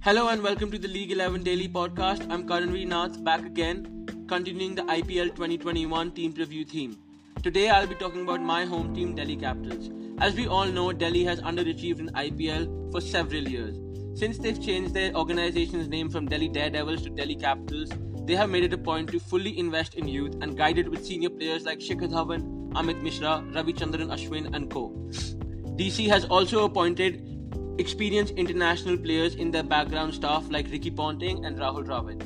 Hello and welcome to the League 11 Daily Podcast. I'm Karanveer Nath back again, continuing the IPL 2021 team preview theme. Today I'll be talking about my home team, Delhi Capitals. As we all know, Delhi has underachieved in IPL for several years. Since they've changed their organization's name from Delhi Daredevils to Delhi Capitals, they have made it a point to fully invest in youth and guide it with senior players like Shikhar Dhawan, Amit Mishra, Ravichandran Ashwin, and co. DC has also appointed experienced international players in their background staff like Ricky Ponting and Rahul Dravid.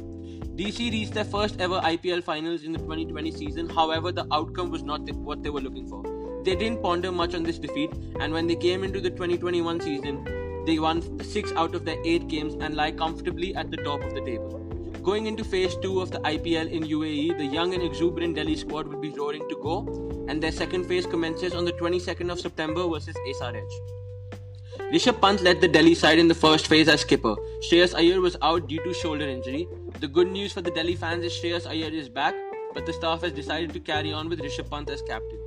DC reached their first ever IPL finals in the 2020 season, however, the outcome was not what they were looking for. They didn't ponder much on this defeat, and when they came into the 2021 season, they won 6 out of their 8 games and lie comfortably at the top of the table. Going into phase 2 of the IPL in UAE, the young and exuberant Delhi squad will be roaring to go, and their second phase commences on the 22nd of September versus SRH. Rishabh Pant led the Delhi side in the first phase as skipper. Shreyas Iyer was out due to shoulder injury. The good news for the Delhi fans is Shreyas Iyer is back, but the staff has decided to carry on with Rishabh Pant as captain.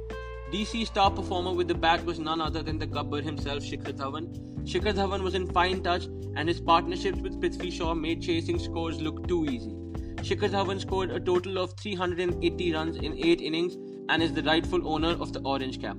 DC's star performer with the bat was none other than the Gabbar himself, Shikhar Dhawan. Shikhar Dhawan was in fine touch, and his partnerships with Prithvi Shaw made chasing scores look too easy. Shikhar Dhawan scored a total of 380 runs in 8 innings and is the rightful owner of the orange cap.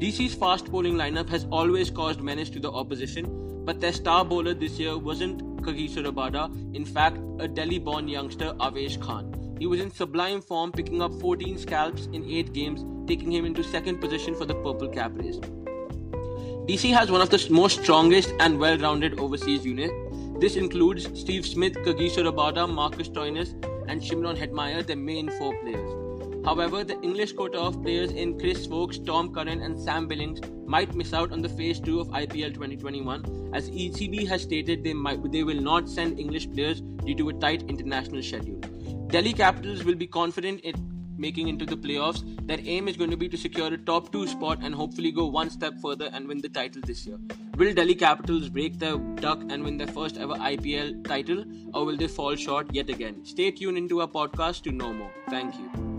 DC's fast bowling lineup has always caused menace to the opposition, but their star bowler this year wasn't Kagiso Rabada, in fact, a Delhi born youngster Avesh Khan. He was in sublime form, picking up 14 scalps in 8 games, taking him into second position for the Purple Cap race. DC has one of the most strongest and well rounded overseas units. This includes Steve Smith, Kagiso Rabada, Marcus Stoinis, and Shimron Hetmyer, their main four players. However, the English quota of players in Chris Woakes, Tom Curran, and Sam Billings might miss out on the phase 2 of IPL 2021 as ECB has stated they might they will not send English players due to a tight international schedule. Delhi Capitals will be confident in making into the playoffs. Their aim is going to be to secure a top 2 spot and hopefully go one step further and win the title this year. Will Delhi Capitals break the duck and win their first ever IPL title or will they fall short yet again? Stay tuned into our podcast to know more. Thank you.